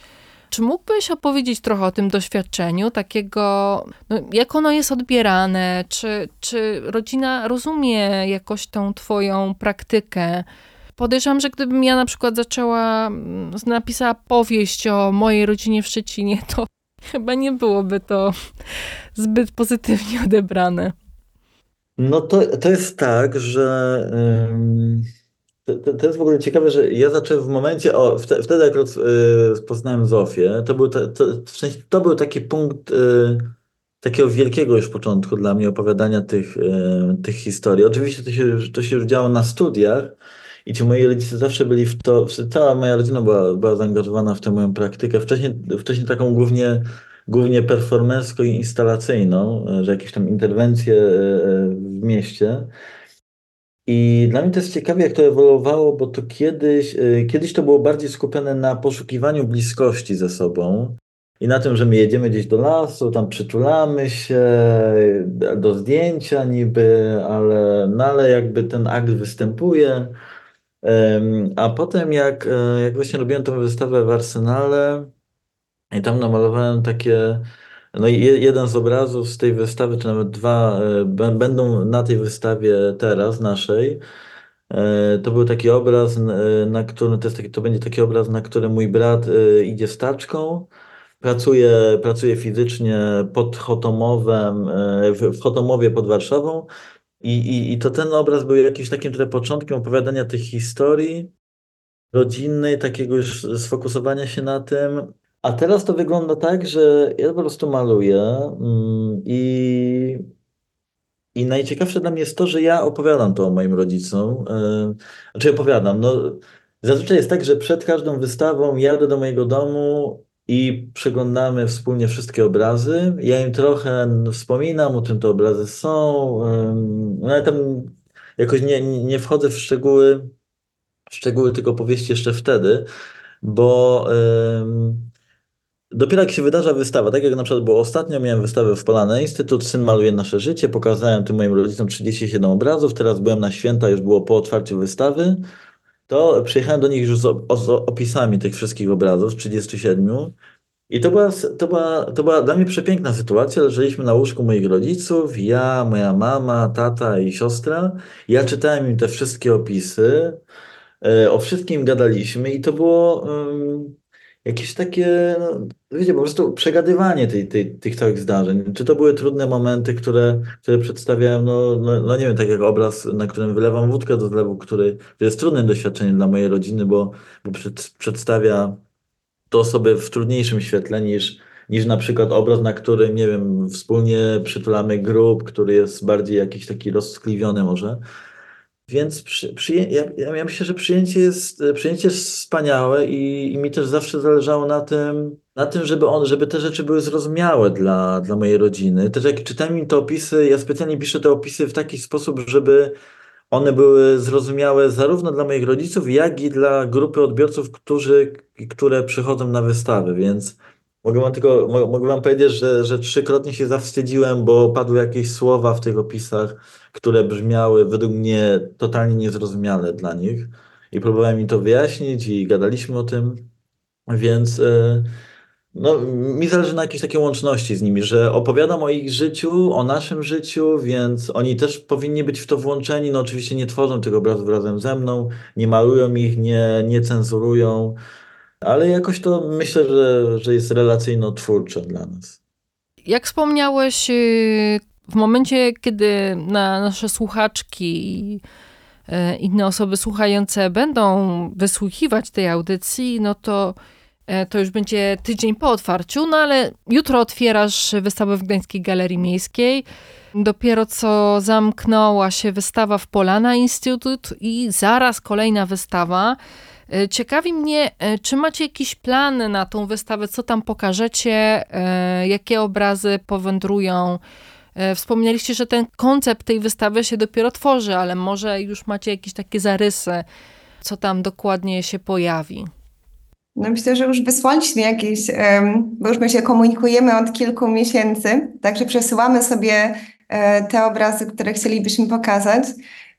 Czy mógłbyś opowiedzieć trochę o tym doświadczeniu, takiego, no, jak ono jest odbierane? Czy, czy rodzina rozumie jakoś tą twoją praktykę? Podejrzewam, że gdybym ja na przykład zaczęła, mm, napisała powieść o mojej rodzinie w Szczecinie, to chyba nie byłoby to zbyt pozytywnie odebrane. No to, to jest tak, że to, to, jest w ogóle ciekawe, że ja zacząłem w momencie, o, wtedy, jak y, poznałem Zofię, to był, to, to, to był taki punkt y, takiego wielkiego już początku dla mnie opowiadania tych, y, tych historii. Oczywiście to się, to się już działo na studiach, i ci moi rodzice zawsze byli w to, cała moja rodzina była, była zaangażowana w tę moją praktykę. Wcześniej, wcześniej taką głównie, głównie performersko-instalacyjną, że jakieś tam interwencje e, e, w mieście. I dla mnie to jest ciekawe, jak to ewoluowało, bo to kiedyś, e, kiedyś to było bardziej skupione na poszukiwaniu bliskości ze sobą i na tym, że my jedziemy gdzieś do lasu, tam przytulamy się, do zdjęcia niby, ale, no ale jakby ten akt występuje. A potem jak, e, jak właśnie robiłem tą wystawę w Arsenale i tam namalowałem takie, no i jeden z obrazów z tej wystawy, czy nawet dwa, e, będą na tej wystawie teraz, naszej. E, to był taki obraz, na którym, to, jest taki, to będzie taki obraz, na którym mój brat idzie z taczką, pracuje, pracuje fizycznie pod Chotomowem, w Chotomowie pod Warszawą i, i, I to ten obraz był jakimś takim trochę początkiem opowiadania tych historii rodzinnej, takiego już sfokusowania się na tym, A teraz to wygląda tak, że ja po prostu maluję mm, i, i najciekawsze dla mnie jest to, że ja opowiadam to moim rodzicom. Yy, znaczy opowiadam, no zazwyczaj jest tak, że przed każdą wystawą jadę do mojego domu i przeglądamy wspólnie wszystkie obrazy. Ja im trochę wspominam, o czym te obrazy są, no ale tam jakoś nie, nie wchodzę w szczegóły, w szczegóły tych opowieści jeszcze wtedy, bo... Dopiero jak się wydarza wystawa, tak jak na przykład było ostatnio, miałem wystawę w Polany Instytut, Syn maluje nasze życie, pokazałem tym moim rodzicom 37 obrazów, teraz byłem na święta, już było po otwarciu wystawy, to przyjechałem do nich już z, opisami tych wszystkich obrazów, z 37 i to była, to, była, to była dla mnie przepiękna sytuacja, leżeliśmy na łóżku moich rodziców, ja, moja mama, tata i siostra, ja czytałem im te wszystkie opisy, e, o wszystkim gadaliśmy i to było... Um, jakieś takie, no, wiecie, po prostu przegadywanie tej, tej, tych całych zdarzeń. Czy to były trudne momenty, które, które przedstawiałem, no, no, no nie wiem, tak jak obraz, na którym wylewam wódkę do zlewu, który jest trudnym doświadczeniem dla mojej rodziny, bo, bo przed, przedstawia to osoby w trudniejszym świetle niż, niż na przykład obraz, na którym, nie wiem, wspólnie przytulamy grób, który jest bardziej jakiś taki rozskliwiony może. Więc przy, ja, ja myślę, że przyjęcie jest, przyjęcie jest wspaniałe i, i mi też zawsze zależało na tym, na tym, żeby, on, żeby te rzeczy były zrozumiałe dla, dla mojej rodziny. Też jak czytam im te opisy, ja specjalnie piszę te opisy w taki sposób, żeby one były zrozumiałe zarówno dla moich rodziców, jak i dla grupy odbiorców, którzy, które przychodzą na wystawy, więc Mogę wam tylko, mogę wam powiedzieć, że, że trzykrotnie się zawstydziłem, bo padły jakieś słowa w tych opisach, które brzmiały według mnie totalnie niezrozumiale dla nich. I próbowałem im to wyjaśnić i gadaliśmy o tym, więc e, no, mi zależy na jakiejś takiej łączności z nimi, że opowiadam o ich życiu, o naszym życiu, więc oni też powinni być w to włączeni. No oczywiście nie tworzą tych obrazów razem ze mną, nie malują ich, nie, nie cenzurują ale jakoś to myślę, że, że jest relacyjno-twórcze dla nas. Jak wspomniałeś, y, w momencie, kiedy na nasze słuchaczki i y, inne osoby słuchające będą wysłuchiwać tej audycji, no to e, to już będzie tydzień po otwarciu, no ale jutro otwierasz wystawę w Gdańskiej Galerii Miejskiej. Dopiero co zamknęła się wystawa w Polana Instytut i zaraz kolejna wystawa. E, ciekawi mnie, e, czy macie jakiś plan na tą wystawę, co tam pokażecie, e, jakie obrazy powędrują. Wspomnieliście, że ten koncept tej wystawy się dopiero tworzy, ale może już macie jakieś takie zarysy, co tam dokładnie się pojawi. No myślę, że już wysłaliśmy jakieś, bo już my się komunikujemy od kilku miesięcy, także przesyłamy sobie te obrazy, które chcielibyśmy pokazać.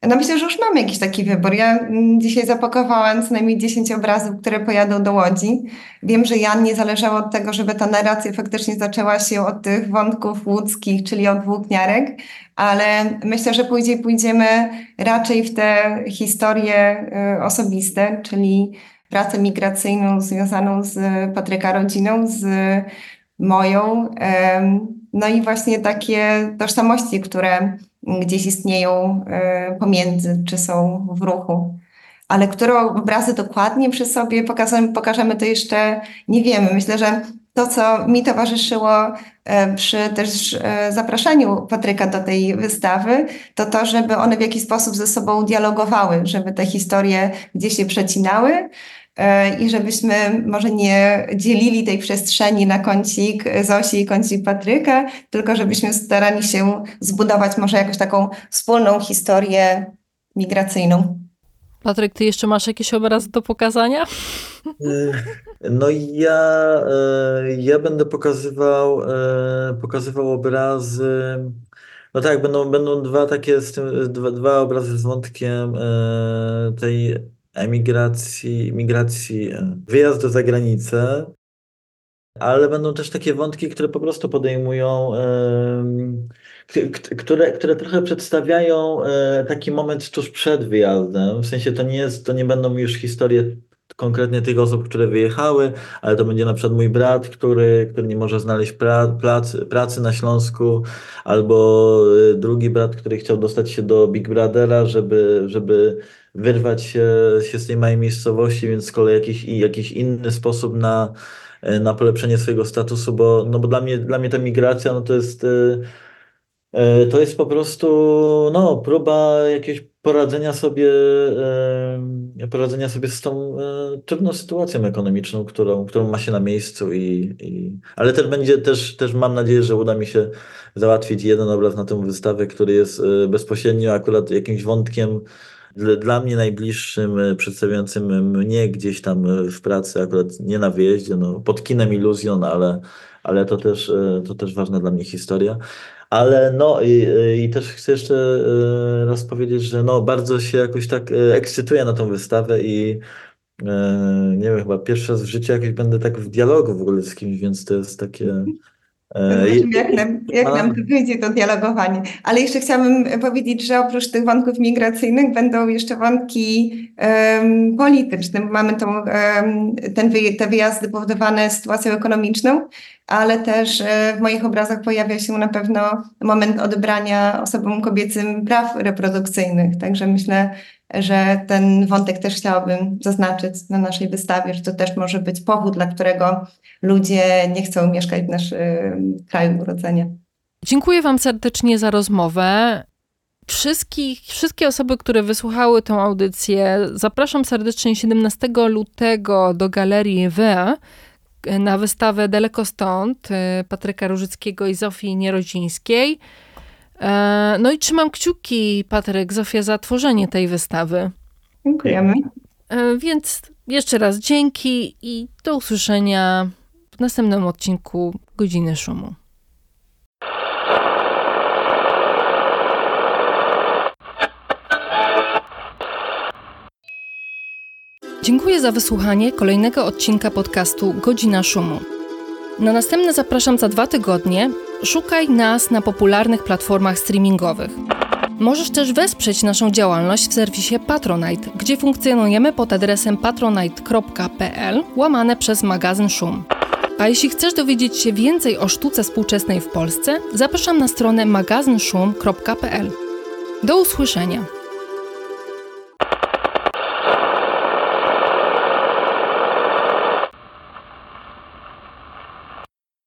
No myślę, że już mamy jakiś taki wybór. Ja mm, dzisiaj zapakowałam co najmniej 10 obrazów, które pojadą do Łodzi. Wiem, że Jan nie zależało od tego, żeby ta narracja faktycznie zaczęła się od tych wątków łódzkich, czyli od włókniarek, ale myślę, że później pójdziemy raczej w te historie y, osobiste, czyli pracę migracyjną związaną z Patryka rodziną, z moją. No i właśnie takie tożsamości, które gdzieś istnieją e, pomiędzy, czy są w ruchu. Ale które obrazy dokładnie przy sobie pokażemy, pokażemy, to jeszcze nie wiemy. Myślę, że to, co mi towarzyszyło e, przy też e, zapraszaniu Patryka do tej wystawy, to to, żeby one w jakiś sposób ze sobą dialogowały, żeby te historie gdzieś się przecinały, i żebyśmy może nie dzielili tej przestrzeni na kącik Zosi i kącik Patryka, tylko żebyśmy starali się zbudować może jakąś taką wspólną historię migracyjną. Patryk, ty jeszcze masz jakieś obrazy do pokazania? E, no ja, e, ja będę pokazywał, pokazywał obrazy. No tak, będą, będą dwa takie, z tym, dwa, dwa obrazy z wątkiem tej emigracji, migracji, e, wyjazdu za granicę, ale będą też takie wątki, które po prostu podejmują, które, które trochę przedstawiają e, taki moment tuż przed wyjazdem. W sensie to nie jest, to nie będą już historie konkretnie tych osób, które wyjechały, ale to będzie na przykład mój brat, który, który nie może znaleźć pra, pracy, pracy na Śląsku, albo e, drugi brat, który chciał dostać się do Big Brothera, żeby, żeby wyrwać się, się z tej małej miejscowości, więc z kolei jakiś, jakiś inny sposób na, e, na polepszenie swojego statusu, bo, no bo dla mnie, dla mnie ta migracja no to jest e, e, to jest po prostu no, próba jakiegoś poradzenia sobie, poradzenia sobie z tą trudną sytuacją ekonomiczną, którą, którą ma się na miejscu i, i ale też będzie, też, też mam nadzieję, że uda mi się załatwić jeden obraz na tę wystawę, który jest bezpośrednio akurat jakimś wątkiem dla, mnie najbliższym, e, przedstawiającym mnie gdzieś tam e, w pracy, akurat nie na wyjeździe, no, pod kinem Iluzjon, ale, ale to, też, e, to też ważna dla mnie historia. Ale no i, i też chcę jeszcze raz powiedzieć, że no bardzo się jakoś tak ekscytuję na tą wystawę i nie wiem, chyba pierwszy raz w życiu jakoś będę tak w dialogu w ogóle z kimś, więc to jest takie Zobaczymy, jak nam, jak nam to wyjdzie to dialogowanie. Ale jeszcze chciałabym powiedzieć, że oprócz tych wątków migracyjnych będą jeszcze wątki um, polityczne. Mamy tą, um, ten, te wyjazdy powodowane sytuacją ekonomiczną, ale też w moich obrazach pojawia się na pewno moment odebrania osobom kobiecym praw reprodukcyjnych. Także myślę, że ten wątek też chciałabym zaznaczyć na naszej wystawie, że to też może być powód, dla którego ludzie nie chcą mieszkać w naszym kraju urodzenia. Dziękuję Wam serdecznie za rozmowę. Wszystkich, wszystkie osoby, które wysłuchały tę audycję, zapraszam serdecznie 17 lutego do Galerii W na wystawę Daleko Stąd y, Patryka Różyckiego i Zofii Nierodzińskiej. E, no i trzymam kciuki, Patryk, Zofia, za tworzenie tej wystawy. Dziękujemy. E, więc jeszcze raz dzięki i do usłyszenia w następnym odcinku Godziny Szumu. Dziękuję za wysłuchanie kolejnego odcinka podcastu Godzina Szumu. Na następne zapraszam za dwa tygodnie. Szukaj nas na popularnych platformach streamingowych. Możesz też wesprzeć naszą działalność w serwisie Patronite, gdzie funkcjonujemy pod adresem patronite.pl łamane przez magazyn Szum. A jeśli chcesz dowiedzieć się więcej o sztuce współczesnej w Polsce, zapraszam na stronę magazynszum.pl. Do usłyszenia!